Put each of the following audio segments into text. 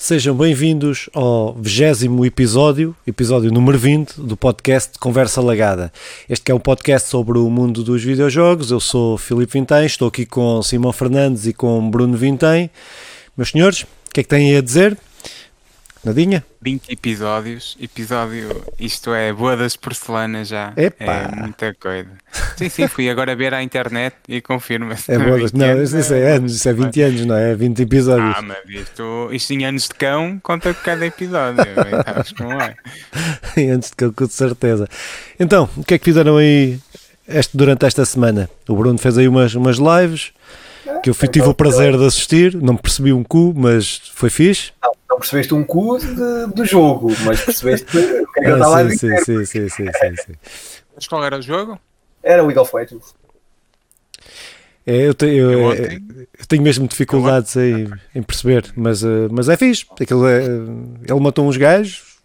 Sejam bem-vindos ao vigésimo episódio, episódio número 20 do podcast Conversa Lagada. Este é um podcast sobre o mundo dos videojogos. Eu sou Filipe Vintém, estou aqui com Simão Fernandes e com Bruno Vintém. Meus senhores, o que é que têm a dizer? Nadinha? 20 episódios, episódio, isto é boa das porcelanas já. Epá. É muita coisa. Sim, sim, fui agora ver à internet e confirma-se. É boa das... Não, anos, isso é anos, isso é 20 anos, não é? 20 episódios. Ah, mas isto, isto em anos de cão conta cada episódio. Sabes como é? Antes de cão, com certeza. Então, o que é que fizeram aí este, durante esta semana? O Bruno fez aí umas, umas lives que eu fui, tive o prazer de assistir, não percebi um cu, mas foi fixe. Não percebeste um cu de- do jogo, mas percebeste o que é que eu Ah, estava a sim, dizer. sim, sim, sim, sim, sim. Mas qual era o jogo? Era o League of Legends. É, eu, te- eu- Eu é, eu tenho mesmo dificuldades em, em perceber, mas, eh, mas é fixe. Aquilo é, ele matou uns gajos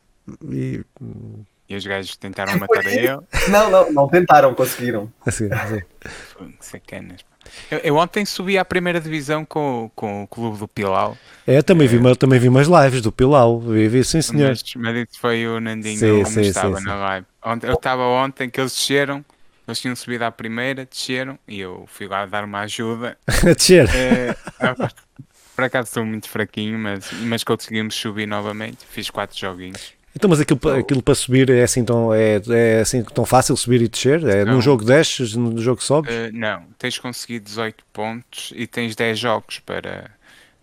e. E os gajos tentaram matar a ele. Não, não, não tentaram, conseguiram. Assim, assim. Sacanas. Eu, eu ontem subi à primeira divisão com, com o clube do Pilau. É, também vi, uma- também vi umas lives do Pilau. Vi, vi sim, senhor. Mas, mas isso foi o Nandinho Sim, onde sim, estava sim, na live. Ontem, eu estava ontem que eles desceram, eles tinham subido à primeira, desceram e eu fui lá dar uma ajuda. A descer. Ah, por acaso estou muito fraquinho, mas, mas conseguimos subir novamente. Fiz quatro joguinhos. Então, mas aquilo, pa- aquilo para subir é assim tão, é, é assim tão fácil subir e descer? É num jogo desces, num jogo sobes? Eh, não, tens conseguido 18 pontos e tens 10 jogos para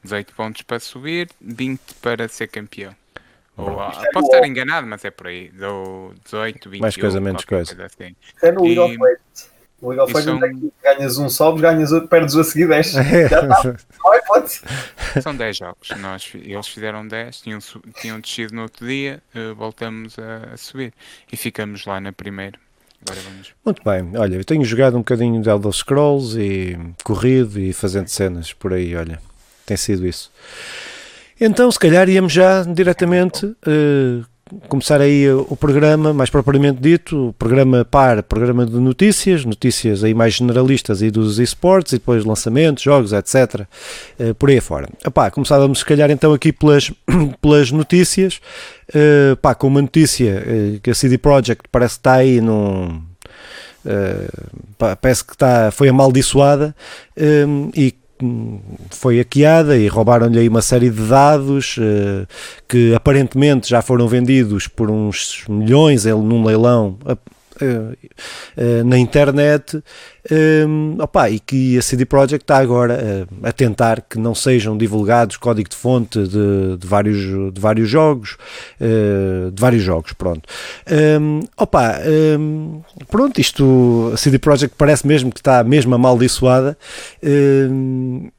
18 pontos para subir, 20 para ser campeão. Ou, ah, é posso bom. estar enganado, mas é por aí. Dou 18, 21. Mais coisa, menos qualquer coisa. assim. É no E-. O League of Legends são- é que ganhas um, sobes, ganhas outro, perdes o a seguir 10. Já está. São 10 jogos. Nós, eles fizeram 10, tinham, tinham descido no outro dia, eh, voltamos a, a subir. E ficamos lá na primeira. Muito bem. Olha, eu tenho jogado um bocadinho de Elder Scrolls e corrido e fazendo cenas por aí, olha. Tem sido isso. Então, se calhar íamos já diretamente eh, começar aí o programa, mais propriamente dito, o programa par, programa de notícias, notícias aí mais generalistas e dos esportes e depois lançamentos, jogos, etc. eh, por aí fora. Epá, começávamos se calhar então aqui pelas, pelas notícias, eh, pá, com uma notícia eh, que a CD Projekt parece que está aí num... eh, pá, parece que está, foi amaldiçoada eh, e foi hackeada e roubaram-lhe aí uma série de dados eh, que aparentemente já foram vendidos por uns milhões ele num leilão eh, eh, na internet um, opa, e que a CD Projekt está agora eh, a tentar que não sejam divulgados código de fonte de, de vários, de vários jogos eh, de vários jogos, pronto. Um, opa, um, pronto, isto a CD Projekt parece mesmo que está mesmo amaldiçoada um,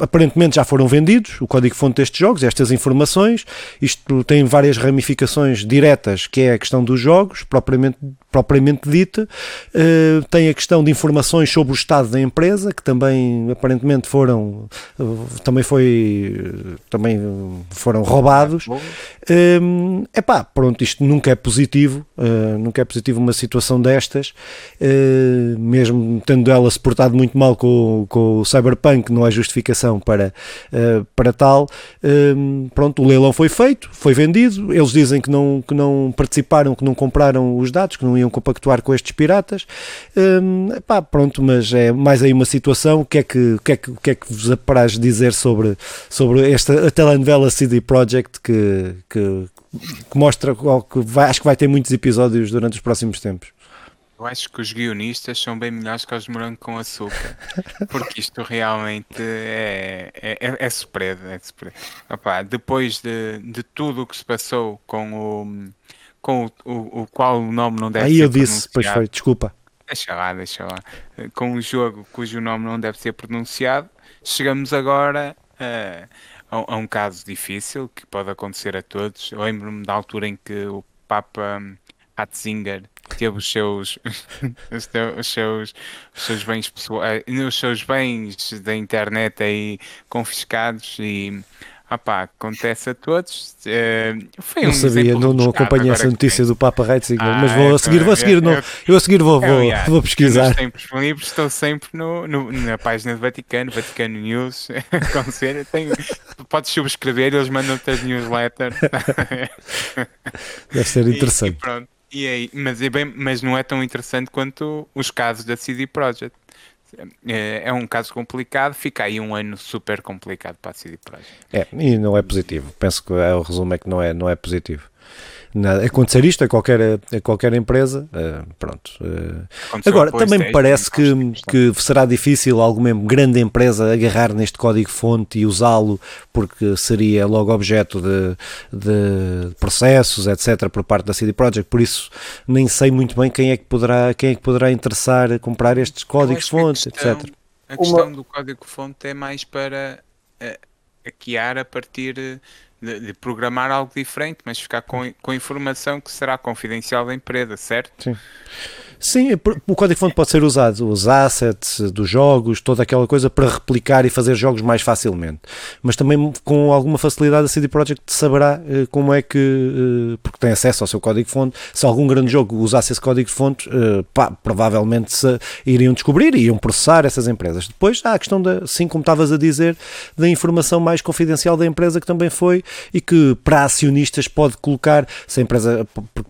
aparentemente já foram vendidos o código-fonte destes jogos, estas informações. Isto tem várias ramificações diretas, que é a questão dos jogos, propriamente, propriamente dita. Eh, tem a questão de informações sobre o estado da empresa, que também aparentemente foram, eh, também foi, eh, também foram roubados. Hum, epá, pronto, isto nunca é positivo, uh, nunca é positivo uma situação destas, uh, mesmo tendo ela se portado muito mal com, com o Cyberpunk, não há justificação para, uh, para tal. Pronto, o leilão foi feito, foi vendido, eles dizem que não, que não participaram, que não compraram os dados, que não iam compactuar com estes piratas. Hum, epá, pronto, mas é mais aí uma situação, o que é que, o que, é que, o que, é que vos apraz dizer sobre, sobre esta a telenovela CD que, que, que mostra que vai, acho que vai ter muitos episódios durante os próximos tempos. Eu acho que os guionistas são bem melhores que os de morango com açúcar. Porque isto realmente é, é, é, é surpresa. É. Opá, depois de, de tudo o que se passou com o. Com o, o, o qual o nome não deve Aí ser eu disse, pois foi, desculpa. Deixa lá, deixa lá. Com um jogo cujo nome não deve ser pronunciado, chegamos agora eh, a, a um caso difícil que pode acontecer a todos. Eu lembro-me da altura em que o Papa Ratzinger teve os seus, os, seus, os seus bens pessoais, os seus bens da internet aí confiscados e Pá, acontece a todos. Uh, foi não um sabia, não, não acompanhei essa notícia do Papa Ratzinger, ah, mas vou a seguir, vou a seguir, eu, não, eu a seguir vou, vou, eu, vou pesquisar. Nos tempos livres estou sempre no, no, na página do Vaticano, Vaticano News, conselho, tenho, podes subscrever, eles mandam-te as newsletters. Deve ser interessante. E, e pronto, e aí, mas, é bem, mas não é tão interessante quanto os casos da CD Projekt. É, é um caso complicado, fica aí um ano super complicado para a CD Projekt. É, e não é positivo. Penso que o resumo é que não é, não é positivo acontecer isto a qualquer, a qualquer empresa, uh, pronto. Uh, agora, também me parece que, que será difícil alguma grande empresa agarrar neste código-fonte e usá-lo porque seria logo objeto de, de, processos, etc., por parte da CD Projekt, por isso nem sei muito bem quem é que poderá, quem é que poderá interessar a comprar estes códigos-fonte, etc. A questão do código-fonte é mais para uh, hackear a partir de, programar algo diferente, mas ficar com, com informação que será confidencial da empresa, certo? Sim. Sim, o código-fonte pode ser usado, os assets dos jogos, toda aquela coisa para replicar e fazer jogos mais facilmente. Mas também com alguma facilidade a CD Projekt saberá eh, como é que, eh, porque tem acesso ao seu código-fonte, se algum grande jogo usasse esse código-fonte, eh, provavelmente se, iriam descobrir e iriam processar essas empresas. Depois há a questão, da, assim como estavas a dizer, da informação mais confidencial da empresa que também foi e que para acionistas pode colocar, se a empresa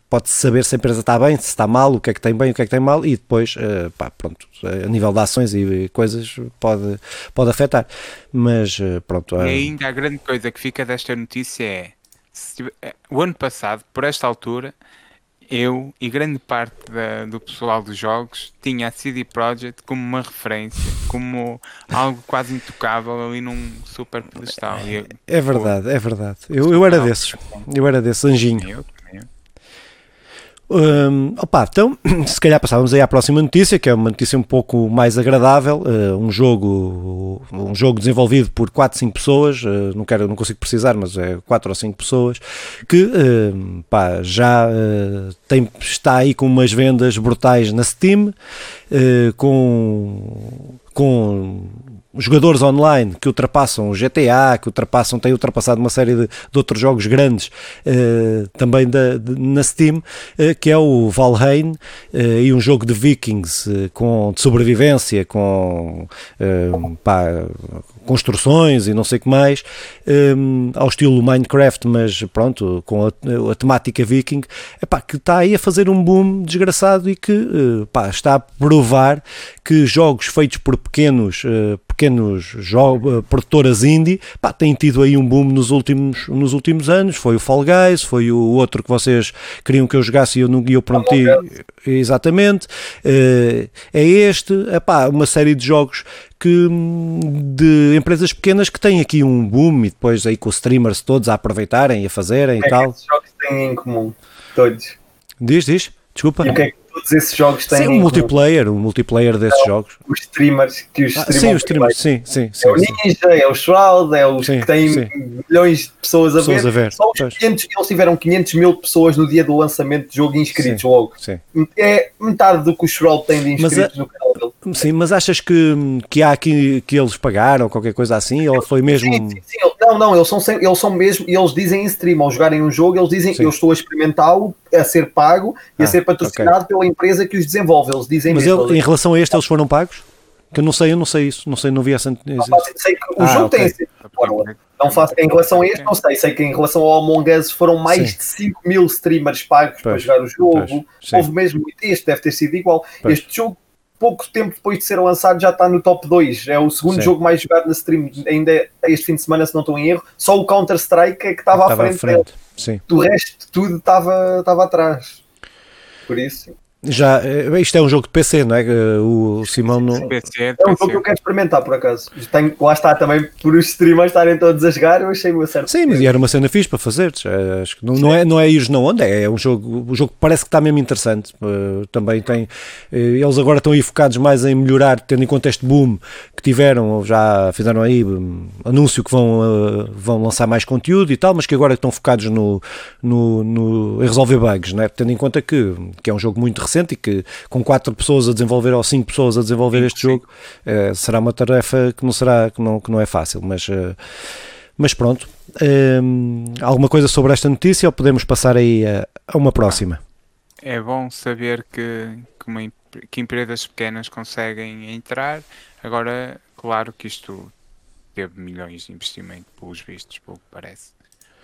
pode saber se a empresa está bem, se está mal, o que é que tem bem, o que é que tem mal, e depois, uh, pá, pronto, a nível de ações e coisas pode, pode afetar. Mas uh, pronto. E ainda a grande coisa que fica desta notícia é se, o ano passado, por esta altura, eu e grande parte da, do pessoal dos jogos tinha a CD Projekt como uma referência, como algo quase intocável ali num super pedestal. É, é verdade, é verdade. Eu, eu era desses, eu era desse anjinho. Eu, um, opa, então, se calhar passávamos aí à próxima notícia, que é uma notícia um pouco mais agradável, uh, um jogo um jogo desenvolvido por 4, 5 pessoas, uh, não, quero, não consigo precisar, mas é 4 ou 5 pessoas, que uh, pá, já tem, está aí com umas vendas brutais na Steam, com, com jogadores online que ultrapassam o GTA, que ultrapassam, têm ultrapassado uma série de, de outros jogos grandes uh, também da, de, na Steam, uh, que é o Valheim, uh, e um jogo de vikings com, de sobrevivência, com pá, construções e não sei o que mais, um, ao estilo Minecraft, mas pronto, com a, a temática viking, epá, que está aí a fazer um boom desgraçado e que epá, está a provar que jogos feitos por pequenos, uh, pequenos uh, produtoras indie pá, têm tido aí um boom nos últimos, nos últimos anos. Foi o Fall Guys, foi o outro que vocês queriam que eu jogasse e eu, não, eu prometi. Exatamente. Uh, é este, epá, uma série de jogos que, de empresas pequenas que têm aqui um boom e depois aí com os streamers todos a aproveitarem e a fazerem é e tal. Esses jogos têm em comum, todos. Diz, diz, desculpa. E o que é que todos esses jogos têm. Sim, o multiplayer, o multiplayer desses é, jogos. Os streamers que os ah, Sim, os streamers, sim, sim, sim. É o Ninja, é o Shroud, é os sim, que têm sim. milhões de pessoas a pessoas ver. A ver. Só os 500, eles tiveram 500 mil pessoas no dia do lançamento de jogo inscritos sim, logo. Sim. É metade do que o Shroud tem de inscritos a, no canal dele. Sim, mas achas que, que há aqui que eles pagaram qualquer coisa assim? Ou foi mesmo. Sim, sim, sim. Não, não, eles são, eles são mesmo, eles dizem em stream, ao jogarem um jogo, eles dizem eu estou a experimentá-lo, a ser pago e ah, a ser patrocinado okay. pela empresa que os desenvolve. Eles dizem Mas ele, em relação a este, eles foram pagos? Que eu não sei, eu não sei isso, não sei, não vi essa. Não, sei que o ah, jogo okay. tem não faço, em relação a este, não sei. Sei que em relação ao Among Us foram mais Sim. de 5 mil streamers pagos pois, para jogar o jogo. Pois, Houve mesmo muito. Este deve ter sido igual. Pois. Este jogo pouco tempo depois de ser lançado já está no top 2. É o segundo Sim. jogo mais jogado na stream ainda é este fim de semana, se não estou em erro. Só o Counter-Strike é que estava à frente, à frente. Sim. Do resto, tudo estava, estava atrás. Por isso. Já, eh, isto é um jogo de PC, não é? Eh, o Simão não. PC, é, é um jogo que eu quero experimentar, por acaso. Tenho, lá está também por os streamers estarem todos a jogar, eu achei uma certa. Sim, mas era uma cena fixe para fazer. É, acho que não, não, é, não é ir na onda, é um jogo, um jogo que parece que está mesmo interessante. Uh, também tem. Eles agora estão aí focados mais em melhorar, tendo em conta este boom que tiveram, já fizeram aí um, anúncio que vão, vão lançar mais conteúdo e tal, mas que agora estão focados no, no, no em resolver bugs, né? tendo em conta que, que é um jogo muito recente recente e que com quatro pessoas a desenvolver ou cinco pessoas a desenvolver sim, este sim. jogo uh, será uma tarefa que não será que não, que não é fácil, mas uh, Mas pronto, um, alguma coisa sobre esta notícia ou podemos passar aí a, a uma próxima? É bom saber que, que, uma, que empresas pequenas conseguem entrar. Agora, claro que isto teve milhões de investimento, pelos vistos, pelo que parece.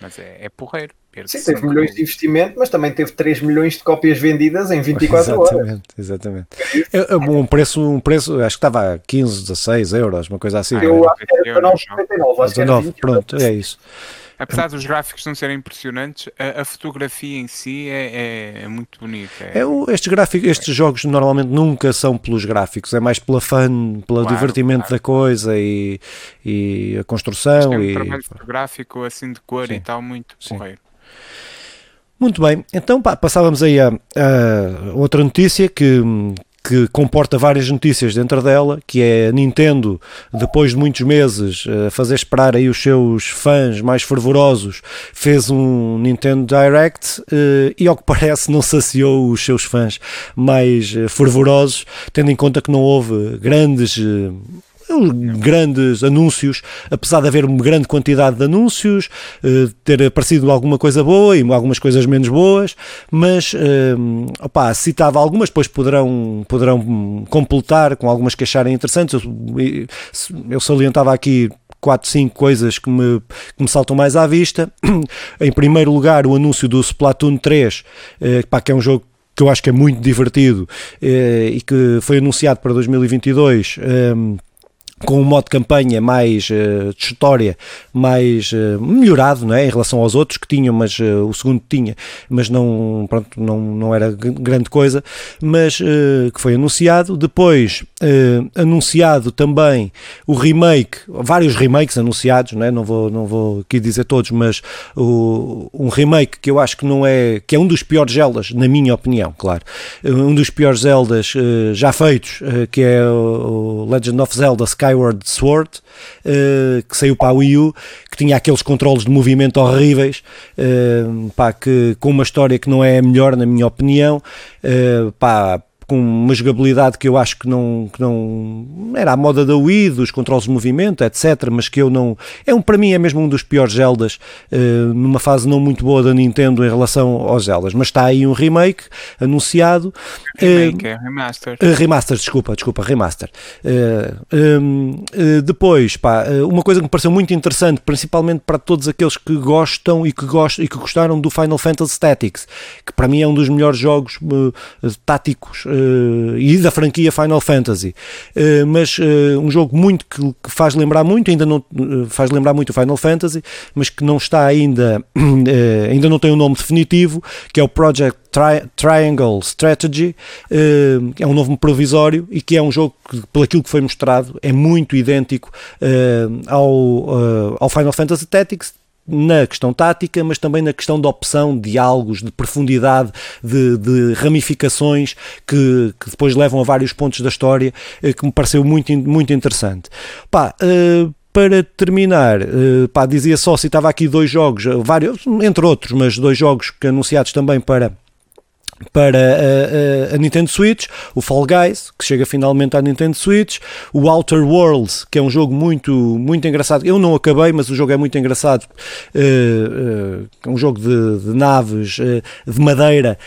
Mas é, é porreiro. Sim, teve milhões de investimento, mas também teve 3 milhões de cópias vendidas em 24 exatamente, horas. Exatamente, é, é um preço, um preço, acho que estava a 15, 16 euros, uma coisa assim. Eu acho que era para 9,99, acho que era 20, Pronto, é isso. Apesar dos gráficos não serem impressionantes, a, a fotografia em si é, é, é muito bonita. É... é estes, gráficos, estes jogos normalmente nunca são pelos gráficos, é mais pela fun, pelo claro, divertimento claro. da coisa e, e a construção. Tem um e... trabalho fotográfico assim de cor Sim. e tal, muito porreiro. Muito bem, então pá, passávamos aí a, a outra notícia que, que comporta várias notícias dentro dela, que é a Nintendo, depois de muitos meses a fazer esperar aí os seus fãs mais fervorosos, fez um Nintendo Direct eh, e ao que parece não saciou os seus fãs mais eh, fervorosos, tendo em conta que não houve grandes eh, grandes anúncios, apesar de haver uma grande quantidade de anúncios, eh, ter aparecido alguma coisa boa e algumas coisas menos boas, mas eh, opa, citava algumas, depois poderão, poderão completar com algumas que acharem interessantes. Eu, eu salientava aqui quatro, cinco coisas que me, que me saltam mais à vista. em primeiro lugar, o anúncio do Splatoon 3, eh, pá, que é um jogo que eu acho que é muito divertido eh, e que foi anunciado para 2022. Eh, com um modo de campanha mais uh, de história, mais uh, melhorado não é? em relação aos outros que tinham, mas uh, o segundo tinha, mas não, pronto, não, não era grande coisa, mas que foi anunciado. Depois, anunciado também o remake, vários remakes anunciados, não, é? não, vou, não vou aqui dizer todos, mas o, um remake que eu acho que não é, que é um dos piores Zeldas, na minha opinião, claro, um dos piores Zeldas já feitos, que é o Legend of Zelda Sky Skyward Sword, uh, que saiu para a Wii U, que tinha aqueles controles de movimento horríveis, uh, pá, que, com uma história que não é a melhor, na minha opinião, uh, pá, com uma jogabilidade que eu acho que não, que não era a moda da Wii, dos controles de movimento, etc. Mas que eu não. É um, para mim é mesmo um dos piores Zeldas, uh, numa fase não muito boa da Nintendo em relação aos Zeldas. Mas está aí um remake anunciado. Remake, uh, remaster. Uh, remaster, desculpa, desculpa, remaster. Um, depois, pá, uma coisa que me pareceu muito interessante, principalmente para todos aqueles que gostam e que, gostam, e que gostaram do Final Fantasy Tactics, que para mim é um dos melhores jogos táticos e da franquia Final Fantasy. Uh, mas uh, um jogo muito que, que, faz lembrar muito, ainda não faz lembrar muito o Final Fantasy, mas que não está ainda, ainda não tem um nome definitivo, que é o Project Tri Triangle Strategy, é um novo provisório e que é um jogo que, pelo que foi mostrado, é muito idêntico ao, ao Final Fantasy Tactics, na questão tática, mas também na questão de opção, diálogos, de profundidade, de, de ramificações que, que, depois levam a vários pontos da história, eh, que me pareceu muito, muito interessante. Pá, uh, para terminar, uh, pá, dizia só, citava aqui dois jogos, vários, entre outros, mas dois jogos que anunciados também para para a, a, a, Nintendo Switch, o Fall Guys, que chega finalmente à Nintendo Switch, o Outer Worlds, que é um jogo muito, muito engraçado. Eu não acabei, mas o jogo é muito engraçado. Uh, uh, um jogo de, de naves de madeira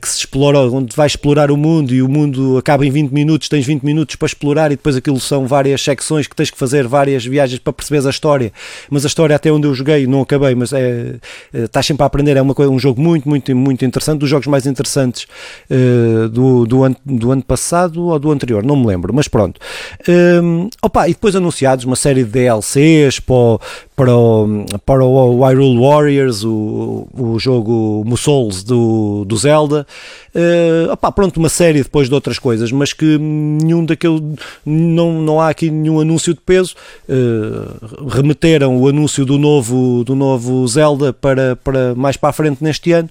que se explora, onde vai explorar o mundo e o mundo acaba em 20 minutos, tens 20 minutos para explorar e depois aquilo são várias secções que tens que fazer várias viagens para perceberes a história. Mas a história até onde eu joguei, não acabei, mas é, estás sempre a aprender, é uma, um jogo muito, muito, muito interessante, dos jogos mais interessantes interessantes uh, do, do, an do ano passado ou do anterior, não me lembro, mas pronto. Um, ehm, opa, e depois anunciados uma série de DLCs para o, para o, para o Hyrule Warriors, o, o jogo Musouls do, do Zelda. Uh, opa, pronto, uma série depois de outras coisas, mas que nenhum daquele. Não, não há aqui nenhum anúncio de peso. Uh, remeteram o anúncio do novo, do novo Zelda para, para mais para a frente neste ano.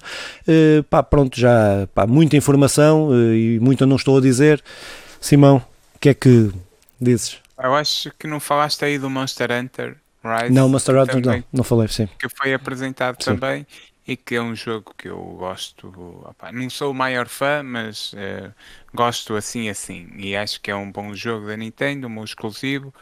Uh, pá, pronto, já pá, muita informação e muita não estou a dizer. Simão, o que é que dizes? Eu acho que não falaste aí do Monster Hunter Rise. Não, Monster Hunter não, não falei, sim. Que foi apresentado sim. também e que é um jogo que eu gosto. Opa, não sou o maior fã, mas uh, gosto assim assim. E acho que é um bom jogo da Nintendo, um exclusivo.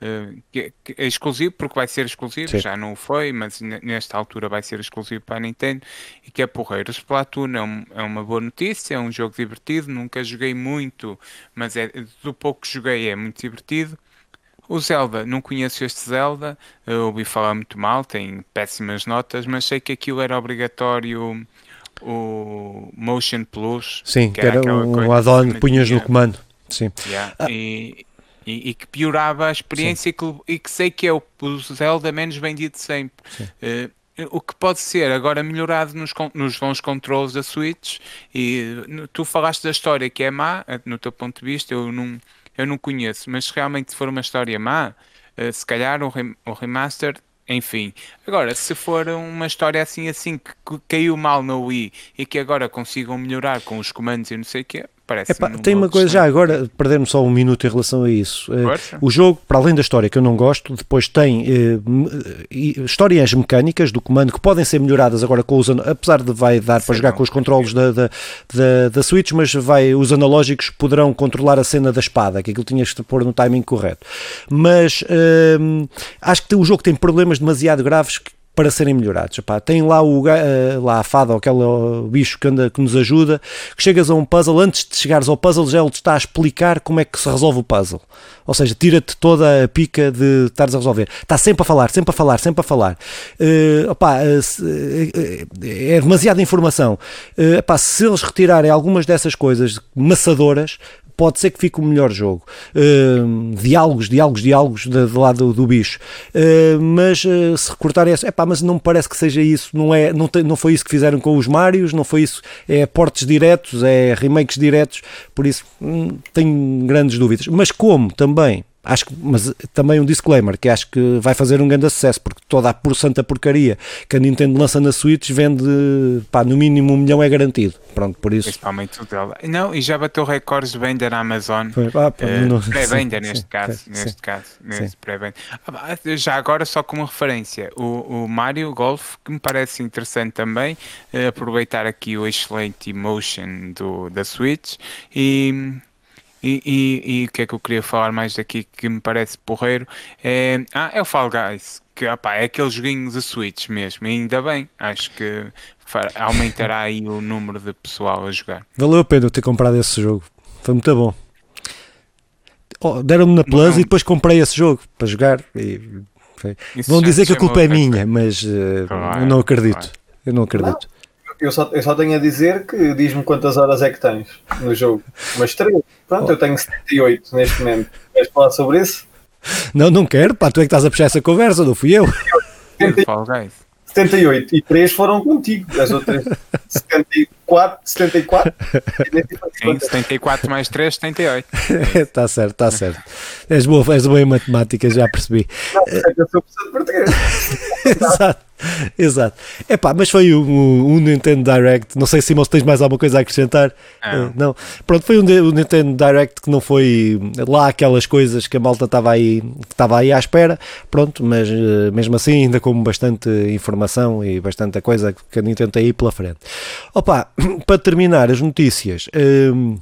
Uh, que, que é exclusivo, porque vai ser exclusivo, Sim. já não foi, mas nesta altura vai ser exclusivo para a Nintendo e que é porreiro. Splatoon é, um, é, uma boa notícia, é um jogo divertido, nunca joguei muito, mas é, do pouco que joguei é muito divertido. O Zelda, não conheço este Zelda, eu ouvi falar muito mal, tem péssimas notas, mas sei que aquilo era obrigatório o Motion Plus. Sim, que, era, era um add-on que punhas no comando. Sim. Yeah. Ah. E, e, e, que piorava a experiência que, e que sei que é o, o Zelda menos vendido sempre. Uh, o que pode ser agora melhorado nos, nos bons controles da Switch e tu falaste da história que é má, eh, no teu ponto de vista, eu não, eu não conheço, mas realmente se for uma história má, uh, se calhar o, rem, o remaster enfim, agora se for uma história assim assim que caiu mal no Wii e que agora consigam melhorar com os comandos e não sei o que, Parece Epá, tem uma coisa já agora, perder-me só um minuto em relação a isso. Uh, o jogo, para além da história que eu não gosto, depois tem uh, histórias mecânicas do comando que podem ser melhoradas agora com os apesar de vai dar para jogar com os controles da, da, da, da, Switch, mas vai, os analógicos poderão controlar a cena da espada, que aquilo tinhas de pôr no timing correto. Mas uh, acho que o jogo tem problemas demasiado graves que para serem melhorados. Epá, tem lá, o, uh, lá a fada, ou aquele bicho que, anda, que nos ajuda, que chegas a um puzzle, antes de chegares ao puzzle já ele te está a explicar como é que se resolve o puzzle. Ou seja, tira-te toda a pica de estares a resolver. Está sempre a falar, sempre a falar, sempre a falar. Uh, opá, é demasiada informação. Uh, opá, se eles retirarem algumas dessas coisas maçadoras, pode ser que fique o melhor jogo. Uh, diálogos, diálogos, diálogos de lado do, do bicho. Uh, mas uh, se recortarem essa, mas não me parece que seja isso, não, é, não, não foi isso que fizeram com os Marios, não foi isso, é portes diretos, é remakes diretos, por isso hum, tenho grandes dúvidas. Mas como também acho que, mas também um disclaimer, que acho que vai fazer um grande sucesso, porque toda a por santa porcaria que a Nintendo lança na Switch vende, pá, no mínimo um milhão é garantido. Pronto, por isso. Principalmente o dela. Não, e já bateu recordes de venda na Amazon. Ah, uh, pré-venda neste caso, sim, neste sim. caso, neste pré-venda. Ah, já agora só como referência, o, o Mario Golf, que me parece interessante também, uh, aproveitar aqui o excelente emotion do, da Switch e e, e, e, o que é que eu queria falar mais daqui que me parece porreiro é, ah, é o Fall Guys, que opa, é aquele joguinho de Switch mesmo, e ainda bem, acho que aumentará aí o número de pessoal a jogar. Valeu a pena ter comprado esse jogo, foi muito bom. Oh, Deram-me na Plus não, e depois comprei esse jogo para jogar. E, Vão dizer que a culpa é minha, mas uh, claro, eu não acredito. Claro. Eu não acredito. Eu só, eu só tenho a dizer que diz-me quantas horas é que tens no jogo. Mas três. Pronto, oh. eu tenho 78 neste momento. Queres falar sobre isso? Não, não quero, pá, tu é que estás a puxar essa conversa, não fui eu. 78 e 3 foram contigo, as outras 74, 74. Sim, 74 mais 3, 78. Está certo, está certo. És boa, és boa em matemática, já percebi. Não, é que eu sou professor de português. Exato. Exato. Epá, mas foi um, um, Nintendo Direct. Não sei se tens mais alguma coisa a acrescentar. Não. Uh, não. Pronto, foi um, um, Nintendo Direct que não foi lá aquelas coisas que a malta estava aí, estava aí à espera. Pronto, mas uh, mesmo assim, ainda com bastante informação e bastante coisa que a Nintendo tem aí pela frente. Opa, para terminar as notícias. Uh,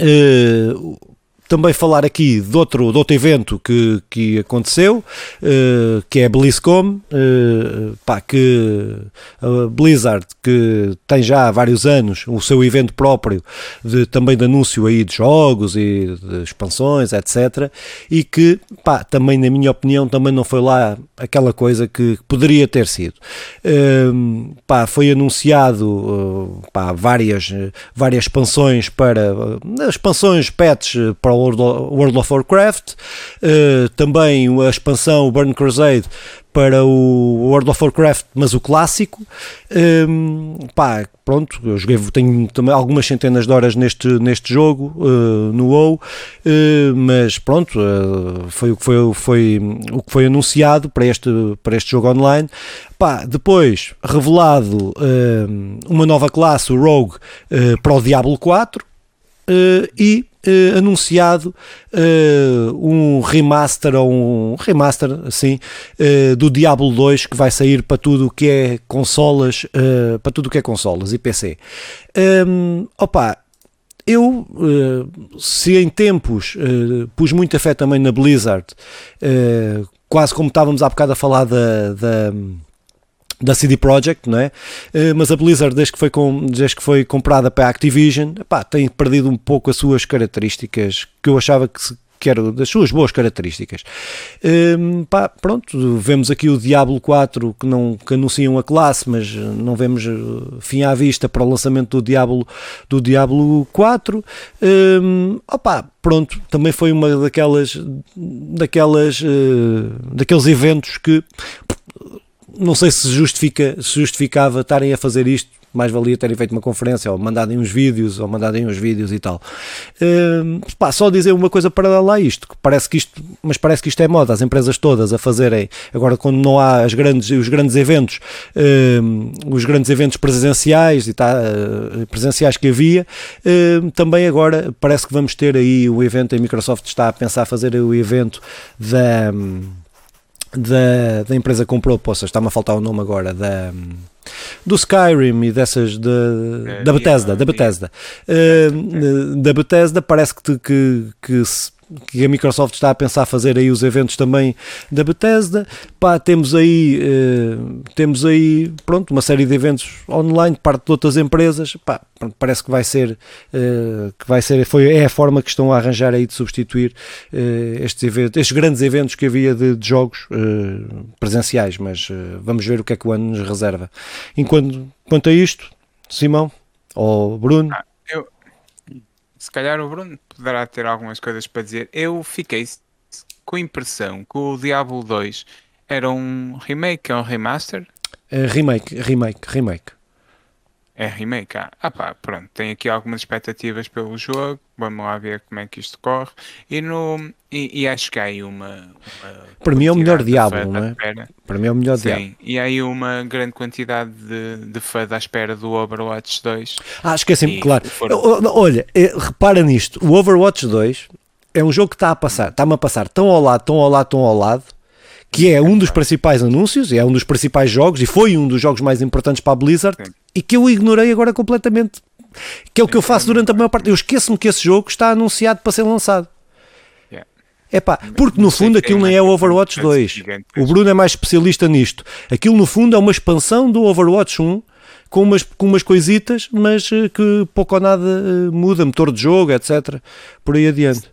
uh, também falar aqui de outro, de outro evento que, que aconteceu, uh, que é a BlizzCon, uh, pá, que a Blizzard, que tem já há vários anos o seu evento próprio de, também de anúncio aí de jogos e de expansões, etc. E que, pá, também na minha opinião, também não foi lá aquela coisa que poderia ter sido. Uh, pá, foi anunciado pá, várias, várias expansões para, expansões, patches para o World of Warcraft, uh, também a expansão Burn Crusade para o World of Warcraft, mas o clássico. Um, pá, pronto, eu joguei, tenho também algumas centenas de horas neste, neste jogo, uh, no WoW, uh, mas pronto, uh, foi, o que foi, foi, o que foi anunciado para este, para este jogo online. Pá, depois, revelado uma nova classe, o Rogue, para o Diablo 4, e uh, anunciado uh, um remaster ou um remaster assim uh, do Diablo 2 que vai sair para tudo o que é consolas, para tudo o que é consolas e PC. Um, ehm, opa, eu, se em tempos pus muita fé também na Blizzard, quase como estávamos há bocado a falar da, da da CD Projekt, não é? Mas a Blizzard, desde que foi, com, desde que foi comprada para a Activision, epá, tem perdido um pouco as suas características que eu achava que, que era das suas boas características. Pá, pronto, vemos aqui o Diablo 4 que, não, que anunciam a classe, mas não vemos eh, fim à vista para o lançamento do Diablo, do Diablo 4. Um, opa, pronto, também foi uma daquelas, daquelas, uh, daqueles eventos que não sei se, justifica, se justificava estarem a fazer isto mais valia terem feito uma conferência ou mandarem uns vídeos ou mandarem uns vídeos e tal. Uh, pá, só dizer uma coisa para lá isto, que parece que isto, mas parece que isto é moda, as empresas todas a fazerem, agora quando não há as grandes, os grandes eventos, uh, os grandes eventos presenciais e tá, uh, presenciais que havia, também agora parece que vamos ter aí o evento, a Microsoft está a pensar fazer o evento da da, da empresa que comprou, poça, está-me a faltar o nome agora, da, do Skyrim e dessas de, é, da Bethesda, da Bethesda. Uh, da Bethesda parece que, que, que se que a Microsoft está a pensar fazer aí os eventos também da Bethesda. Pá, temos aí, uh, temos aí, pronto, uma série de eventos online de parte de outras empresas. Pá, parece que vai ser, uh, que vai ser, foi, é a forma que estão a arranjar aí de substituir uh, estes eventos, estes grandes eventos que havia de, de jogos presenciais, mas vamos ver o que é que o ano nos reserva. Enquanto, quanto a isto, Simão ou Bruno? Ah, eu, se calhar o Bruno poderá ter algumas coisas para dizer. Eu fiquei com a impressão que o Diablo 2 era um remake, é um remaster? Uh, remake, remake, remake. É remake, ah, ah pá, pronto, tem aqui algumas expectativas pelo jogo, vamos lá ver como é que isto corre, e, no, e, e acho que há aí uma... uma Para mim é o melhor Diablo, não é? Para mim é o melhor Sim, Diablo. e há aí uma grande quantidade de, de fãs à espera do Overwatch 2. Ah, esqueci-me, claro. Foram... Olha, eh, repara nisto, o Overwatch 2 é um jogo que está a passar, está-me a passar tão ao lado, tão ao lado, tão ao lado, que é um dos principais anúncios, e é um dos principais jogos, e foi um dos jogos mais importantes para a Blizzard, Sim. E que eu ignorei agora completamente. Que é o que eu faço durante a maior parte. Eu esqueço-me que esse jogo está anunciado para ser lançado. É pá, porque no fundo aquilo nem é o Overwatch 2. O Bruno é mais especialista nisto. Aquilo no fundo é uma expansão do Overwatch 1 com umas, com umas coisitas, mas eh, que pouco ou nada eh, muda, motor de jogo, etc. Por aí adiante.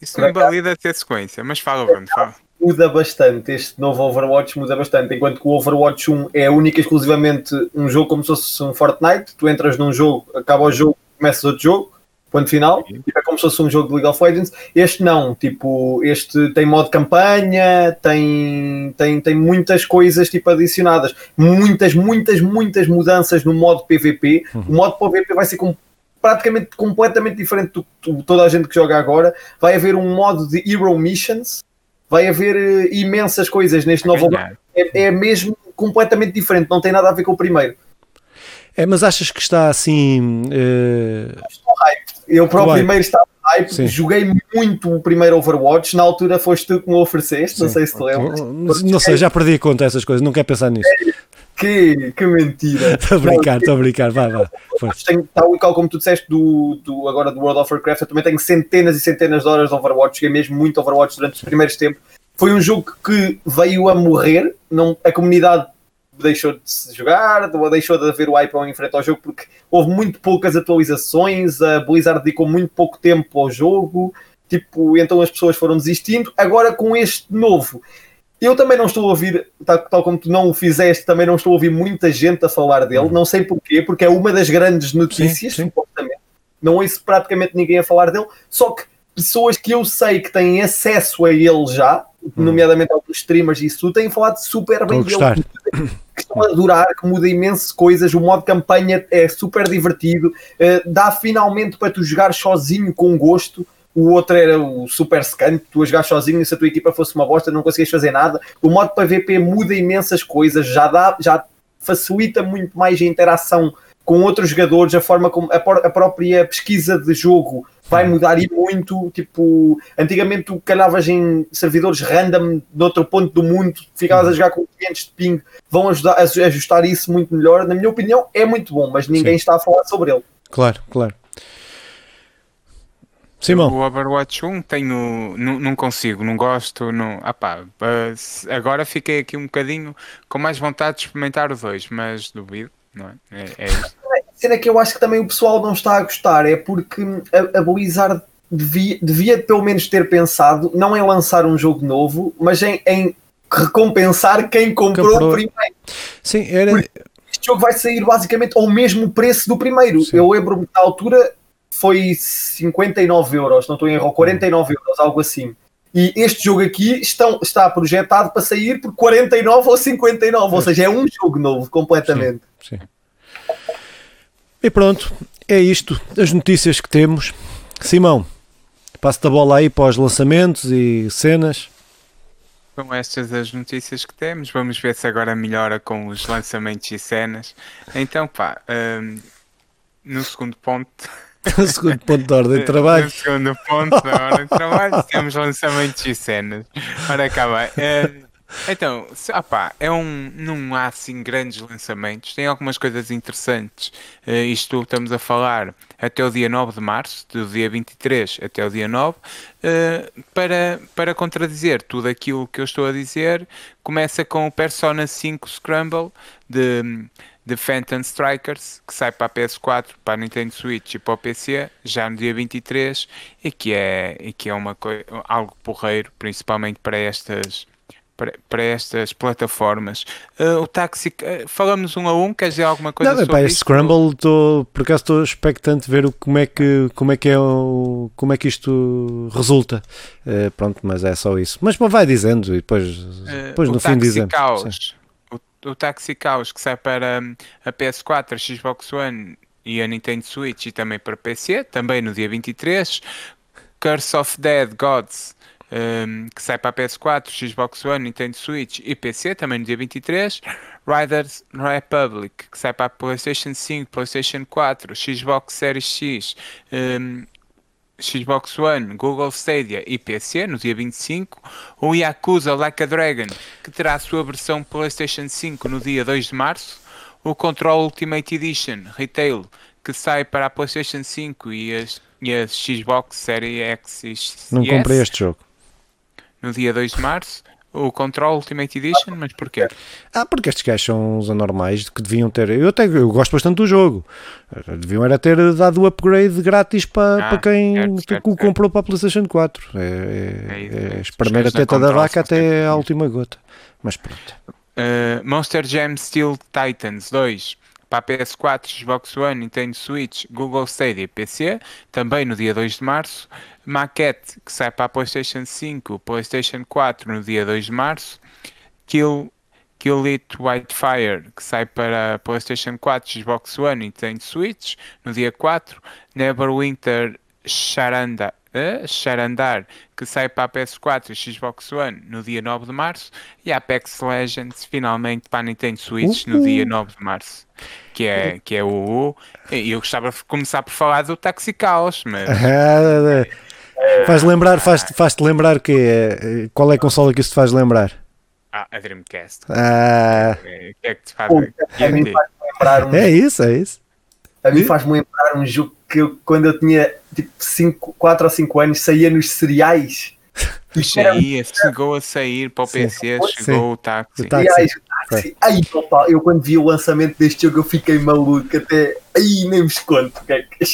Isso não invalida ter sequência, mas fala, Bruno, fala muda bastante. Este novo Overwatch muda bastante. Enquanto que o Overwatch 1 é única e exclusivamente um jogo como se fosse um Fortnite. Tu entras num jogo, acaba o jogo, começas outro jogo, ponto final. Tipo, é como se fosse um jogo de League of Legends. Este não, tipo, este tem modo campanha, tem, tem, tem muitas coisas tipo adicionadas. Muitas, muitas, muitas mudanças no modo PVP. Uhum. O modo PVP vai ser com praticamente completamente diferente do que toda a gente que joga agora. Vai haver um modo de Hero Missions vai haver uh, imensas coisas neste novo é, é, mesmo completamente diferente, não tem nada a ver com o primeiro. É, mas achas que está assim. Uh... Estou hype. Eu para o primeiro estava hype, Sim. joguei muito o primeiro Overwatch, na altura foste tu que me ofereceste, Sim. não sei se te lembras. Não, não sei, já perdi a conta essas coisas, não quero pensar nisso. É, que, que mentira. Estou a brincar, estou a brincar, vai, vai. Tenho, tal e qual como tu disseste do, do, agora do World of Warcraft, eu também tenho centenas e centenas de horas de Overwatch, joguei mesmo muito Overwatch durante os primeiros tempos. Foi um jogo que veio a morrer, não, a comunidade deixou de se jogar, deixou de haver o hype em frente ao jogo porque houve muito poucas atualizações, a Blizzard dedicou muito pouco tempo ao jogo, tipo, então as pessoas foram desistindo. Agora com este novo, eu também não estou a ouvir, tal, tal, como tu não o fizeste, também não estou a ouvir muita gente a falar dele. Uhum. Não sei porquê, porque é uma das grandes notícias, sim, sim. supostamente. Não ouço praticamente ninguém a falar dele. Só que pessoas que eu sei que têm acesso a ele já, uhum. nomeadamente alguns streamers e isso, têm falado super bem dele. Que estão a adorar, que muda imenso coisas. O modo campanha é super divertido. Uh, dá finalmente para tu jogar sozinho com gosto o outro era o super scan, tu a jogar sozinho se a tua equipa fosse uma bosta não conseguias fazer nada. O modo PVP muda imensas coisas, já dá, já facilita muito mais a interação com outros jogadores, a forma como a, a própria pesquisa de jogo vai mudar e muito. Tipo, antigamente tu calhavas em servidores random de outro ponto do mundo, ficavas a jogar com 500 de ping, vão ajudar a ajustar isso muito melhor. Na minha opinião, é muito bom, mas ninguém Sim. está a falar sobre ele. Claro, claro. Simão. O Overwatch 1 tenho, não, não consigo, não gosto, não, apá, agora fiquei aqui um bocadinho com mais vontade de experimentar o 2, mas duvido, não é? É, é isso. A cena que eu acho que também o pessoal não está a gostar é porque a, a Blizzard devia, devia pelo menos ter pensado, não em lançar um jogo novo, mas em, em recompensar quem comprou, comprou, o primeiro. Sim, era... Porque este jogo vai sair basicamente ao mesmo preço do primeiro. Sim. Eu lembro-me na altura foi 59 euros, não estou em erro, 49 euros, algo assim. E este jogo aqui estão, está projetado para sair por 49 ou 59, ou seja, é um jogo novo completamente. Sim, sim. E pronto, é isto, as notícias que temos. Simão, passo-te a bola aí para os lançamentos e cenas. São estas as notícias que temos. Vamos ver se agora melhora com os lançamentos e cenas. Então, pá, um, no segundo ponto. no segundo ponto de ordem de trabalho. No segundo ponto da ordem de trabalho, temos lançamentos e cenas. Ora, acaba. Uh, então, opá, é um, não há assim grandes lançamentos, tem algumas coisas interessantes. Uh, isto estamos a falar até o dia 9 de março, do dia 23 até o dia 9, uh, eh, para, para contradizer tudo aquilo que eu estou a dizer. Começa com o Persona 5 Scramble de, de Phantom Strikers, que sai para a PS4, para a Nintendo Switch e para o PC, já no dia 23, e que é, e que é uma algo porreiro, principalmente para estas para, para estas plataformas. Uh, o táxi, uh, falamos um a um, quer dizer alguma coisa não, sobre pá, Scramble, tô, por acaso estou expectante ver o, como, é que, como, é que é o, como é que isto resulta. Uh, pronto, mas é só isso. Mas vai dizendo e depois, depois no fim dizemos. Caos, o, o Taxi Caos que sai para hum, a PS4, a Xbox One e a Nintendo Switch e também para PC, também no dia 23. Curse of Dead Gods um, que sai para a PS4, Xbox One, Nintendo Switch e PC, também no dia 23. Riders Republic, que sai para PlayStation 5, PlayStation 4, Xbox Series X, um, Xbox One, Google Stadia e PC no dia 25. O Yakuza Like a Dragon, que terá a sua versão PlayStation 5 no dia 2 de março. O Control Ultimate Edition Retail, que sai para a PlayStation 5 e a, e a Xbox Series X e Não comprei este jogo no dia 2 de março, o Control Ultimate Edition, mas porquê? Ah, porque estes gajos são os anormais que deviam ter. Eu até eu gosto bastante do jogo. Deviam era ter dado o upgrade grátis para, ah, para quem certo, certo, o comprou certo. para a PlayStation 4. É, é, é, é espremer a teta da vaca até a última gota. Mas pronto. Uh, Monster Jam Steel Titans 2 para a PS4, Xbox One, Nintendo Switch, Google Stadia e PC, também no dia 2 de março. Maquette, que sai para a PlayStation 5, PlayStation 4 no dia 2 de março. Kill, Kill It Whitefire, que sai para PlayStation 4, Xbox One, Nintendo Switch no dia 4. Neverwinter Charanda, uh, Charandar, que sai para a PS4 e Xbox One no dia 9 de março, e Apex Legends finalmente para a Nintendo Switch no dia 9 de março, que é, que é o. E eu gostava de começar por falar do Taxi Chaos, mas. faz lembrar, faz, faz-te lembrar que é, qual é a consola que isso te faz lembrar? Ah, a Dreamcast. Ah. É, que é que te faz, um é isso, é isso. A mim faz-me lembrar um jogo que eu, quando eu tinha tipo 4 ou 5 anos saía nos cereais. Saía, chegou a sair para o PC, sim, chegou sim. o táxi. O táxi. táxi. Ai, opa, eu quando vi o lançamento deste jogo eu fiquei maluco, até aí nem vos conto o que é que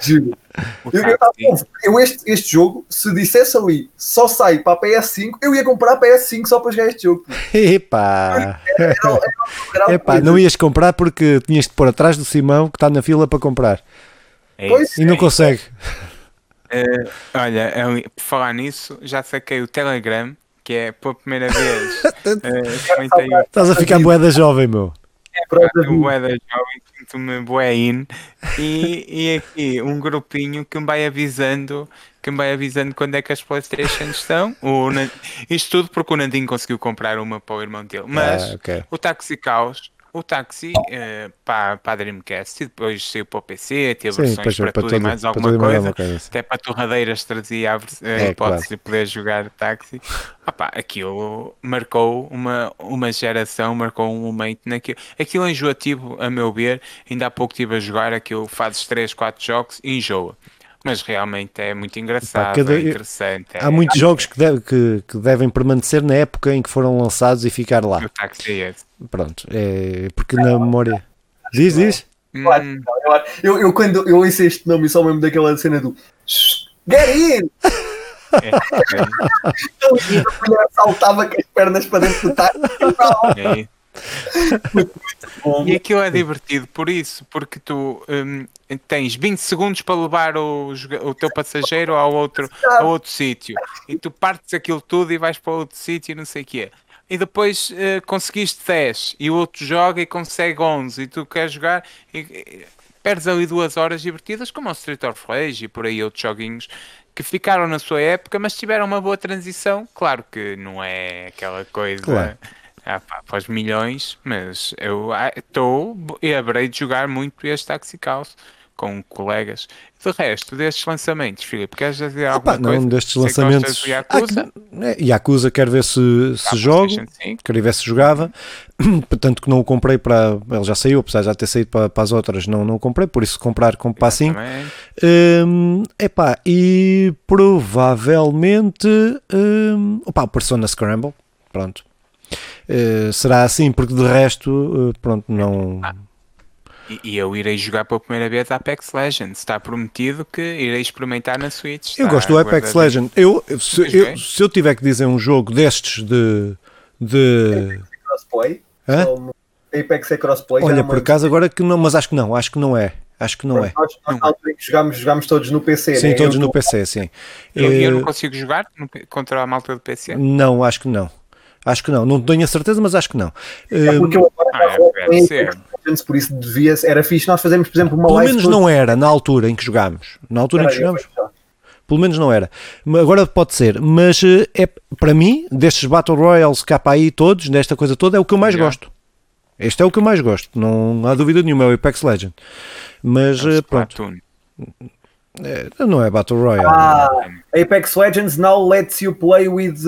Juro. Eu, eu, eu, este, este jogo, se dissesse ali só sai para a PS5, eu ia comprar a PS5 só para jogar este jogo. Epá! Era, era, era Epá, não ias comprar porque tinhas de pôr atrás do Simão que está na fila para comprar. É e não é consegue. Uh, olha, eu, por falar nisso, já saquei o Telegram, que é pela primeira vez. uh, Estás a ficar moeda jovem, meu. É, moeda jovem, sinto-me bué e, e aqui um grupinho que me vai avisando que me vai avisando quando é que as Playstations estão. O, isto tudo porque o Nandinho conseguiu comprar uma para o irmão dele. Mas ah, okay. o Taxi Caos o táxi uh, para, para a Dreamcast e depois saiu para o PC, teve Sim, versões para, para, tudo e mais alguma coisa, coisa até para torradeiras trazia a, a é, hipótese claro. de poder jogar táxi. Opa, aquilo marcou uma, uma geração, marcou um momento naquilo. Aquilo é enjoativo, a meu ver. Ainda há pouco estive a jogar aquilo, fazes 3, 4 jogos e enjoa. Mas realmente é muito engraçado, cada... é interessante. Há é... muitos jogos que, deve, que, que, devem permanecer na época em que foram lançados e ficar lá. O táxi é esse. Pronto, é porque na memória. Diz, diz. Hum. Eu, eu, quando eu ouço este nome, só mesmo daquela cena do Get in! É, é. Então, saltava com as pernas para dentro do táxi. É. e aquilo é divertido por isso, porque tu um, tens 20 segundos para levar o, o teu passageiro ao outro, ao outro sítio e tu partes aquilo tudo e vais para outro sítio e não sei o quê. E depois uh, conseguiste 10 e o outro joga e consegue 11 e tu queres jogar e, e perdes ali duas horas divertidas como o Street of Rage e por aí outros joguinhos que ficaram na sua época, mas tiveram uma boa transição. Claro que não é aquela coisa. Claro ah, pá, os milhões, mas eu estou e haverei de jogar muito este Taxi Chaos com colegas. De resto, destes lançamentos, Filipe, queres dizer alguma Opa, coisa? Não, destes Sei lançamentos. De Yakuza? Ah, é, Yakuza quero ver se, se jogo, queria ver se jogava, tanto que não o comprei para. Ele já saiu, apesar de já ter saído para, para as outras, não, não o comprei, por isso comprar com passinho. Um, epá, e provavelmente. Um, opa, Persona Scramble, pronto. Uh, será assim, porque de resto, uh, pronto, não. Ah, e, e, eu irei jogar pela primeira vez Apex Legends. Está prometido que irei experimentar na Switch. Eu gosto do Apex Legends. Eu, se, eu, se eu tiver que dizer um jogo destes de. de... Crossplay? Hã? Apex é crossplay? Olha, por acaso agora que não, mas acho que não, acho que não é. Acho que não é. Nós, nós jogámos, jogámos todos no PC. Sim, né? todos eu no PC, sim. Eu, eu não eh, consigo jogar contra a malta do PC? Não, acho que não. Acho que não. Não tenho a certeza, mas acho que não. É porque eu agora ah, é, por isso devia era fixe nós fazermos, por exemplo, uma Pelo menos não era na altura em que jogámos. Na altura em que jogámos. Pelo menos não era. Agora pode ser. Mas eh, é, para mim, destes Battle Royals cá para aí todos, desta coisa toda, é o que eu mais yeah. gosto. Este é o que eu mais gosto. Não há dúvida nenhuma, é o Apex Legend. Mas é pronto. É, não é Battle Royale. Ah, Apex Legends now lets you play with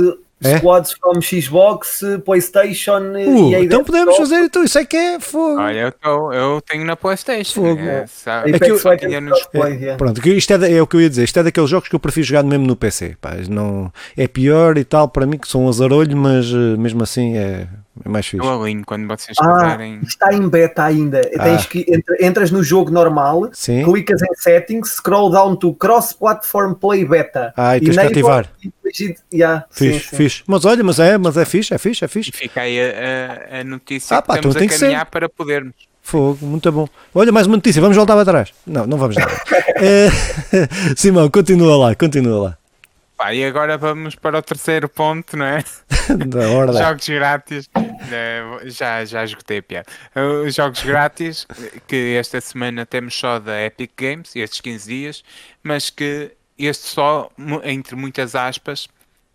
é? Squads from Xbox, PlayStation uh, e Então podemos fazer, então isso é que é fogo. Olha, eu, tô, eu tenho na PlayStation. Fogo. É, é que eu, é, pronto, isto é, é, o que eu ia dizer. Isto é daqueles jogos que eu prefiro jogar mesmo no PC. Pá, não, é pior e tal para mim, que sou um azarolho, mas eh, mesmo assim é, é mais fixe. Eu alinho quando vocês ah, quiserem. Está em beta ainda. Ah. Tens que, entras no jogo normal, Sim. clicas em settings, scroll down to cross-platform play beta. Ah, e tens que ativar. Yeah, fixe, sim, fixe. Mas olha, mas é, mas é fixe, é fixe, é fixe. E fica aí a, a, a notícia ah, pá, que então estamos a caminhar para podermos. Fogo, muito bom. Olha, mais uma notícia, vamos voltar para trás. Não, não vamos nada. é, Simão, continua lá, continua lá. Pá, e agora vamos para o terceiro ponto, não é? Da ordem. jogos grátis. Já, já esgotei a piada. Os jogos grátis, que esta semana temos só da Epic Games, estes 15 dias, mas que este só, entre muitas aspas,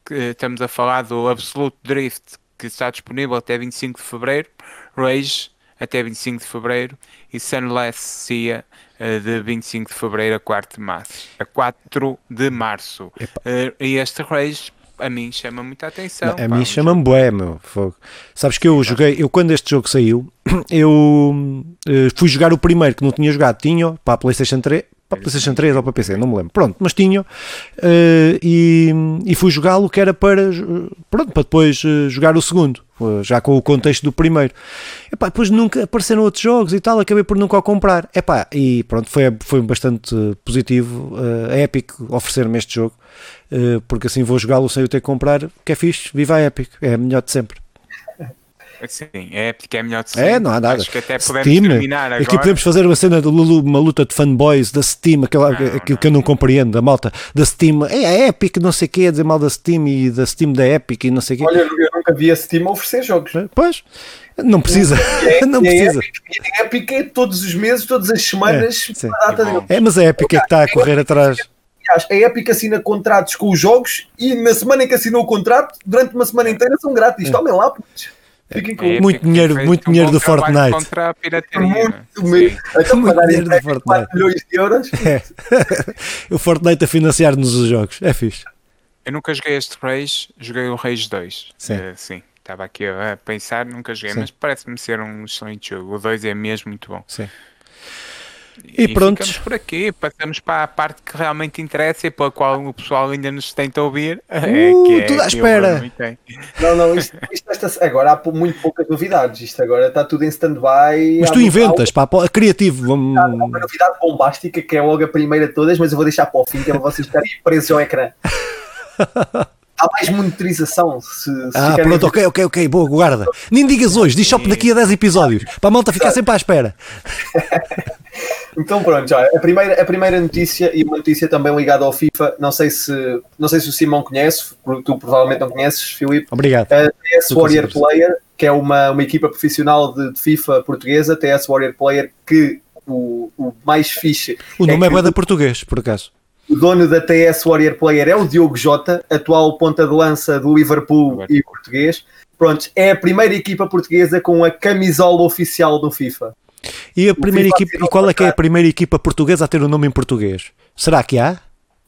que estamos a falar do Absolute Drift, que está disponível até 25 de Fevereiro, Rage até 25 de Fevereiro e Sunless Sea eh, de 25 de Fevereiro a 4 de Março. A 4 de Março. Uh, e este Rage a mim chama muita atenção. Não, a pá, mim chama-me bué, meu. Fogo. Sabes que eu joguei, eu quando este jogo saiu, eu uh, fui jogar o primeiro que não tinha jogado, tinha para a PlayStation 3, para a PlayStation 3 ou para PC, não me lembro. Pronto, mas tinha uh, e, e fui jogá-lo que era para, pronto, para depois uh, jogar o segundo, uh, já com o contexto do primeiro. Epá, depois nunca apareceram outros jogos e tal, acabei por nunca o comprar. Epá, e pronto, foi, foi bastante positivo a Epic oferecer-me este jogo, porque assim vou jogá-lo sem eu ter que comprar, que é fixe, viva a Epic, é a melhor de sempre. Sim, é porque é melhor de É, não há nada. Acho que até podemos Steam, terminar agora. Aqui podemos fazer uma cena de uma luta de fanboys da Steam, aquilo, não, aquilo que eu não compreendo, da malta da Steam. É a Epic, não sei o que, dizer mal da Steam e da Steam da Epic e não sei o que. Olha, eu nunca vi a Steam oferecer jogos. É, pois, não precisa. É, não precisa. É a Epic é todos os meses, todas as semanas, é, data é, mas a Epic é que está a correr atrás. A Epic assina contratos com os jogos e na semana em que assinou o contrato, durante uma semana inteira são grátis. É. Tomem lá, putz. Fiquem com... muito dinheiro, muito dinheiro do Fortnite. Contra a pirataria. Muito, mesmo. Então, muito dinheiro do Fortnite. milhões de euros. É. o Fortnite a financiar-nos os jogos. É fixe. Eu nunca joguei este Rage, joguei o Rage 2. Sim. Uh, sim. Estava aqui a pensar, nunca joguei, sim. mas parece-me ser um excelente jogo. O 2 é mesmo muito bom. Sim. E, e pronto. Ficamos por aqui, passamos para a parte que realmente interessa e para a qual o pessoal ainda nos tenta ouvir. É uh, é, tudo à espera. Não, não, isto, isto esta, agora há muito poucas novidades. Isto agora está tudo em stand-by. Mas tu inventas, pá, criativo. Vamos... Há uma novidade bombástica que é logo a primeira de todas, mas eu vou deixar para o fim, que é para vocês estarem presos ao ecrã. há mais monitorização. Se, se ah, pronto, ok, ok, ok, boa, guarda. Nem digas hoje, diz só daqui a 10 episódios, para a malta ficar sempre à espera. Então pronto, já, a primeira, a primeira notícia e uma notícia também ligada ao FIFA, não sei se, não sei se o Simão conhece, tu provavelmente não conheces, Filipe. Obrigado. A TS Warrior Player, que é uma, uma equipa profissional de, de FIFA portuguesa, TS Warrior Player, que o, o mais fixe. O nome é, é da português, por acaso. O dono da TS Warrior Player é o Diogo Jota, atual ponta de lança do Liverpool e português. Pronto, é a primeira equipa portuguesa com a camisola oficial do FIFA. E a primeira equipa, e qual é que é a primeira equipa portuguesa a ter o um nome em português? Será que há?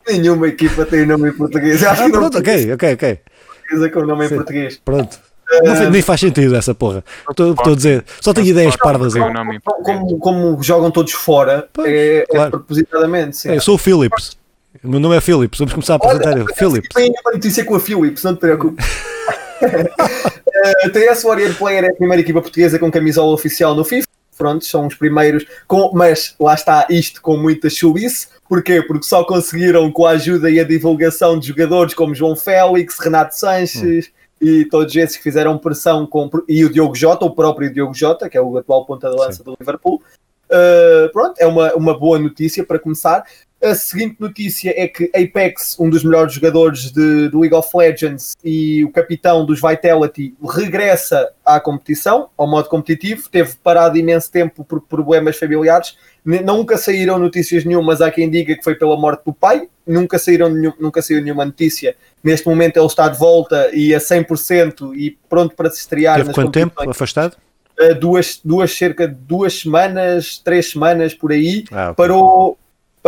Nenhuma equipa tem o nome em português. Acho ah, pronto, ok, ok, ok. Portuguesa com nome Sim, em português. Pronto. Não, nem faz sentido essa porra. Estou a dizer, só tenho ideias pardas aí. Como, como, jogam todos fora, pois, é, é claro. é propositadamente. Sim. É, eu sou o Philips. O meu nome é Philips, vamos começar a apresentar. Olha, Philips. Tenho uma notícia com a Philips, não te preocupes. a TS Warrior Player é a primeira equipa portuguesa com camisola oficial no FIFA. Pronto, são os primeiros, com, mas lá está isto com muita chulice. Porquê? Porque só conseguiram com a ajuda e a divulgação de jogadores como João Félix, Renato Sanches hum. e todos esses que fizeram pressão com, e o Diogo Jota, o próprio Diogo Jota, que é o atual ponta de lança Sim. do Liverpool. Uh, pronto, é uma, uma boa notícia para começar. A seguinte notícia é que Apex, um dos melhores jogadores de, de League of Legends e o capitão dos Vitality, regressa à competição, ao modo competitivo. Teve parado imenso tempo por problemas familiares. Nunca saíram notícias nenhumas. Há quem diga que foi pela morte do pai. Nunca, saíram nunca saiu nenhuma notícia. Neste momento ele está de volta e a 100% e pronto para se estrear. Teve quanto tempo afastado? Uh, duas, duas, cerca de duas semanas, três semanas por aí. Ah. Parou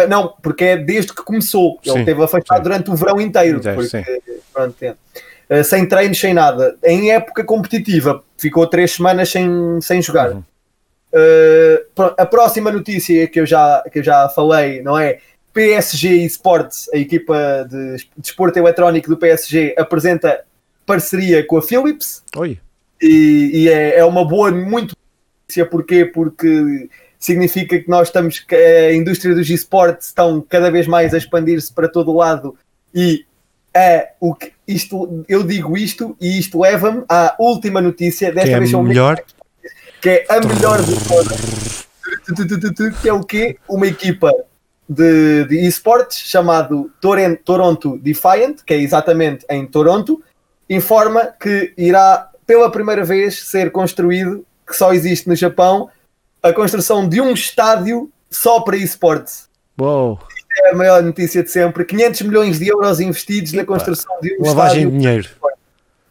não, porque é desde que começou. Ele sim, esteve afastado sim. durante o verão inteiro. porque, pronto, é. uh, sem treinos, sem nada. Em época competitiva, ficou três semanas sem, sem jogar. Uhum. Uh, a próxima notícia que eu, já, que eu já falei, não é? PSG Esports, a equipa de desporto de eletrónico do PSG, apresenta parceria com a Philips. Oi. E, e é, é uma boa, muito notícia. Porquê? Porque significa que nós estamos, que a indústria dos esportes estão cada vez mais a expandir-se para todo o lado e é o que isto, eu digo isto e isto leva-me à última notícia, desta que é vez é melhor. que é a melhor de todas, que é o quê? Uma equipa de, de esportes chamado Toronto Defiant, que é exatamente em Toronto, informa que irá pela primeira vez ser construído, que só existe no Japão, a construção de um estádio só para esportes. Uou. é a maior notícia de sempre. 500 milhões de euros investidos Epa. na construção de um Lavagem estádio. de dinheiro.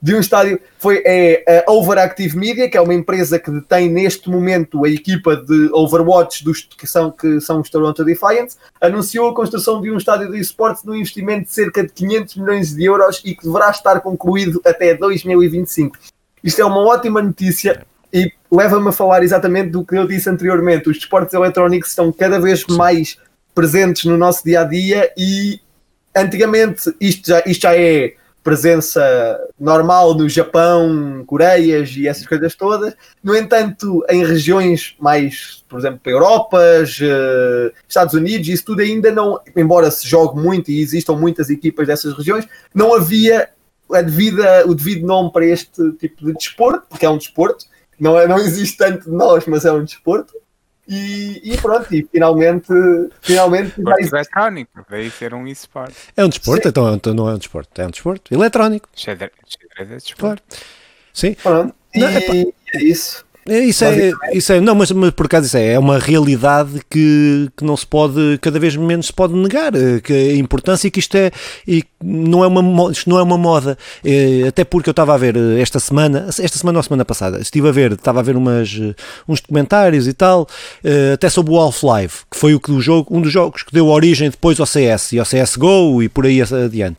De um estádio. Foi é, a Overactive Media, que é uma empresa que detém neste momento a equipa de Overwatch dos, que, são, que são os Toronto Defiance, anunciou a construção de um estádio de esportes no investimento de cerca de 500 milhões de euros e que deverá estar concluído até 2025. Isto é uma ótima notícia e leva-me a falar exatamente do que eu disse anteriormente. Os desportos eletrónicos estão cada vez mais presentes no nosso dia a dia e antigamente isto já, isto já é presença normal no Japão, Coreias e essas coisas todas. No entanto, em regiões mais, por exemplo, Europas, uh, Estados Unidos, isso tudo ainda não, embora se jogue muito e existam muitas equipas dessas regiões, não havia a devida, o devido nome para este tipo de desporto, porque é um desporto, não, é, não existe tanto de nós, mas é um desporto. E, e pronto, e finalmente. finalmente Esporte eletrónico, daí ser um esporte. É um desporto, então, então não é um desporto, é um desporto eletrónico. Xadrez, é desporto. Claro. Sim. Pronto, e não, é, é isso. É, isso é, isso é, não, mas, mas, por acaso isso é, é uma realidade que, que não se pode, cada vez menos se pode negar, eh, que a importância que isto é, e não é uma, isto não é uma moda, é, até porque eu estava a ver eh, esta semana, esta semana ou semana passada, estive a ver, estava a ver umas, uns documentários e tal, até sobre o Half-Life, que foi o que do jogo, um dos jogos que deu origem depois ao CS e ao CSGO e por aí adiante.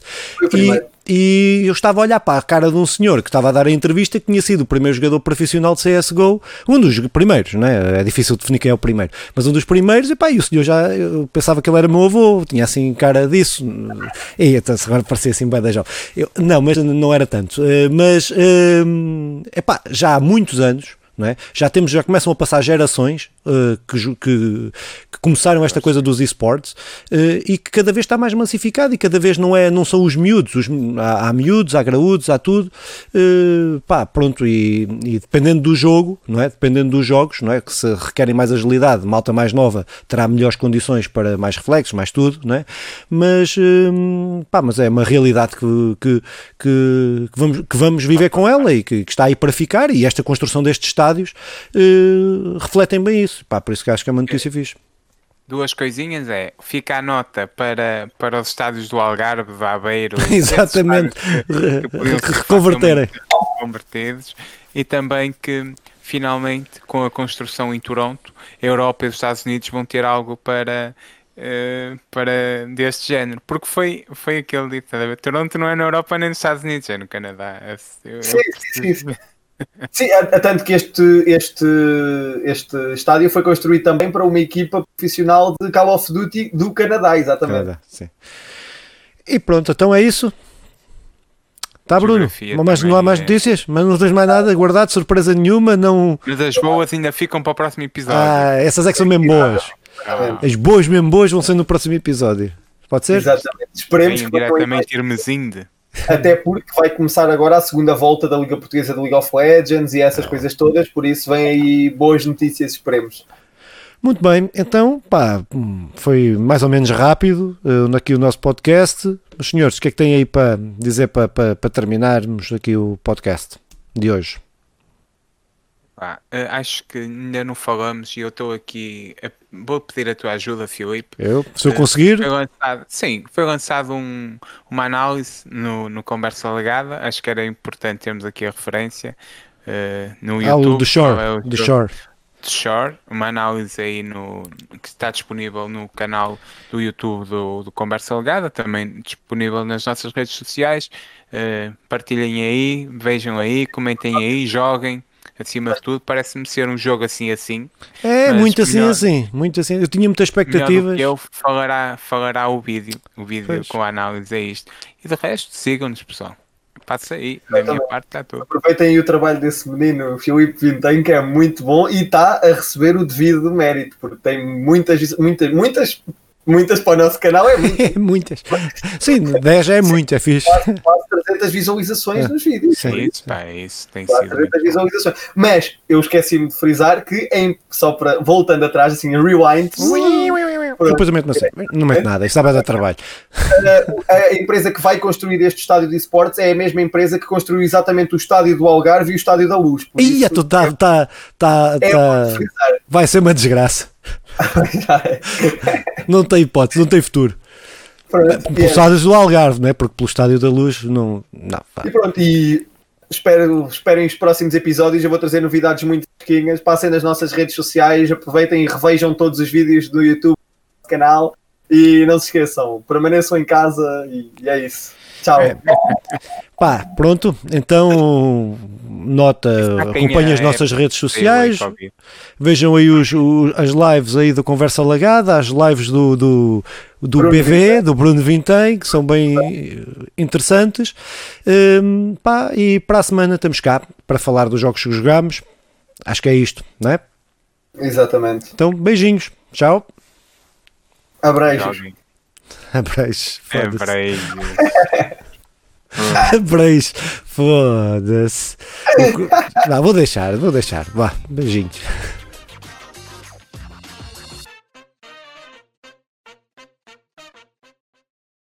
E, e eu estava a olhar para a cara de um senhor que estava a dar a entrevista que tinha sido o primeiro jogador profissional de CSGO, um dos primeiros, né? é? Difícil definir quem é o primeiro, mas um dos primeiros, e pá, e o senhor já, eu pensava que ele era meu avô, tinha assim cara disso, e então, agora parecia assim bem da eu, Não, mas não era tanto, eh, mas, é pá, já há muitos anos, é? Já temos, já começam a passar gerações uh, que, que, que, começaram esta coisa dos esportes uh, e que cada vez está mais massificado e cada vez não é, não são os miúdos, os, há, há miúdos, há graúdos, há tudo, uh, pá, pronto, e, e, dependendo do jogo, não é? Dependendo dos jogos, não é? Que se requerem mais agilidade, malta mais nova terá melhores condições para mais reflexos, mais tudo, não é? Mas, pá, mas é uma realidade que, que, que, vamos, que vamos viver com ela e que, que está aí para ficar e esta construção deste Estado estádios uh, refletem bem isso. Pá, por isso que acho que é uma notícia fixe. Duas coisinhas é, fica a nota para, para os estádios do Algarve, do Aveiro, exatamente, reconverterem. Convertidos, e também que finalmente com a construção em Toronto, a Europa e os Estados Unidos vão ter algo para Uh, para deste género, porque foi, foi aquele dito, Toronto não é na Europa nem nos Estados Unidos, é no Canadá. Eu, sim, eu... sim, sim. Sim, é, é tanto que este, este, este estádio foi construído também para uma equipa profissional de Call of Duty do Canadá, exatamente. Canadá, sim. E pronto, então é isso. Tá, Bruno? Mas não há mais é... notícias? Mas não tens mais nada guardado, surpresa nenhuma, não... Mas as boas ainda ficam para o próximo episódio. Ah, essas é que são mesmo boas. As boas mesmo boas vão ser no próximo episódio. Pode ser? Exatamente. Esperemos Vem que diretamente Irmesinde. Até porque vai começar agora a segunda volta da Liga Portuguesa de League of Legends e essas coisas todas, por isso vem aí boas notícias, esperemos. Muito bem, então, pá, foi mais ou menos rápido uh, aqui o nosso podcast. Os senhores, o que é que têm aí para dizer para, para, para terminarmos aqui o podcast de hoje? Ah, acho que ainda não falamos e eu estou aqui. A, vou pedir a tua ajuda, Filipe. Eu, se eu conseguir. Foi lançado, sim, foi lançado um, uma análise no, no Conversa Legada. Acho que era importante termos aqui a referência uh, no YouTube. Ah, o do Shore. É o do Shore. Shore, uma análise aí no, que está disponível no canal do YouTube do, do Conversa Legada, também disponível nas nossas redes sociais. Uh, partilhem aí, vejam aí, comentem aí, joguem acima de tudo, parece-me ser um jogo assim assim. É, muito assim melhor, assim, muito assim. Eu tinha muitas expectativas. eu falará, falará o vídeo, o vídeo pois. com a análise é isto. E de resto, sigam-nos, pessoal. Passa aí, da minha parte está tudo. Aproveitem o trabalho desse menino, Filipe Vintém, que é muito bom e está a receber o devido mérito, porque tem muitas, muitas, muitas Muitas para o nosso canal é muito. muitas. Sim, 10 é muito, é fixe. Quase, quase 300 visualizações é. nos vídeos. Sim, isso, pá, isso tem quase sido. 300 visualizações. Mas eu esqueci-me de frisar que, em, só para, voltando atrás, assim, rewind. Depois eu meto, não sei, não meto nada, isso estava a dar trabalho. A, a, empresa que vai construir este estádio de esportes é a mesma empresa que construiu exatamente o estádio do Algarve e o estádio da Luz. Ia, tu tá, tá, tá, é tá, vai ser uma desgraça. não tem hipótese, não tem futuro. Pronto, Pelos estádios do Algarve, não é? Porque pelo estádio da Luz não. não e pronto, e espero, esperem os próximos episódios. Eu vou trazer novidades muito pequenas. Passem nas nossas redes sociais, aproveitem e revejam todos os vídeos do YouTube canal. E não se esqueçam, permaneçam em casa e, e é isso. Tchau. É. Pá, pronto. Então, nota, acompanhem as é nossas redes sociais. Vejam aí os, os, as lives aí do Conversa Lagada, as lives do, do, do BV, Vintém. do Bruno Vintém, que são bem interessantes. Um, pá, e para a semana estamos cá para falar dos jogos que jogamos. Acho que é isto, não é? Exatamente. Então, beijinhos. Tchau. Abraços. Abraços. Abraços. Abraços. Foda-se. Não, vou deixar, vou deixar. Vá, beijinhos.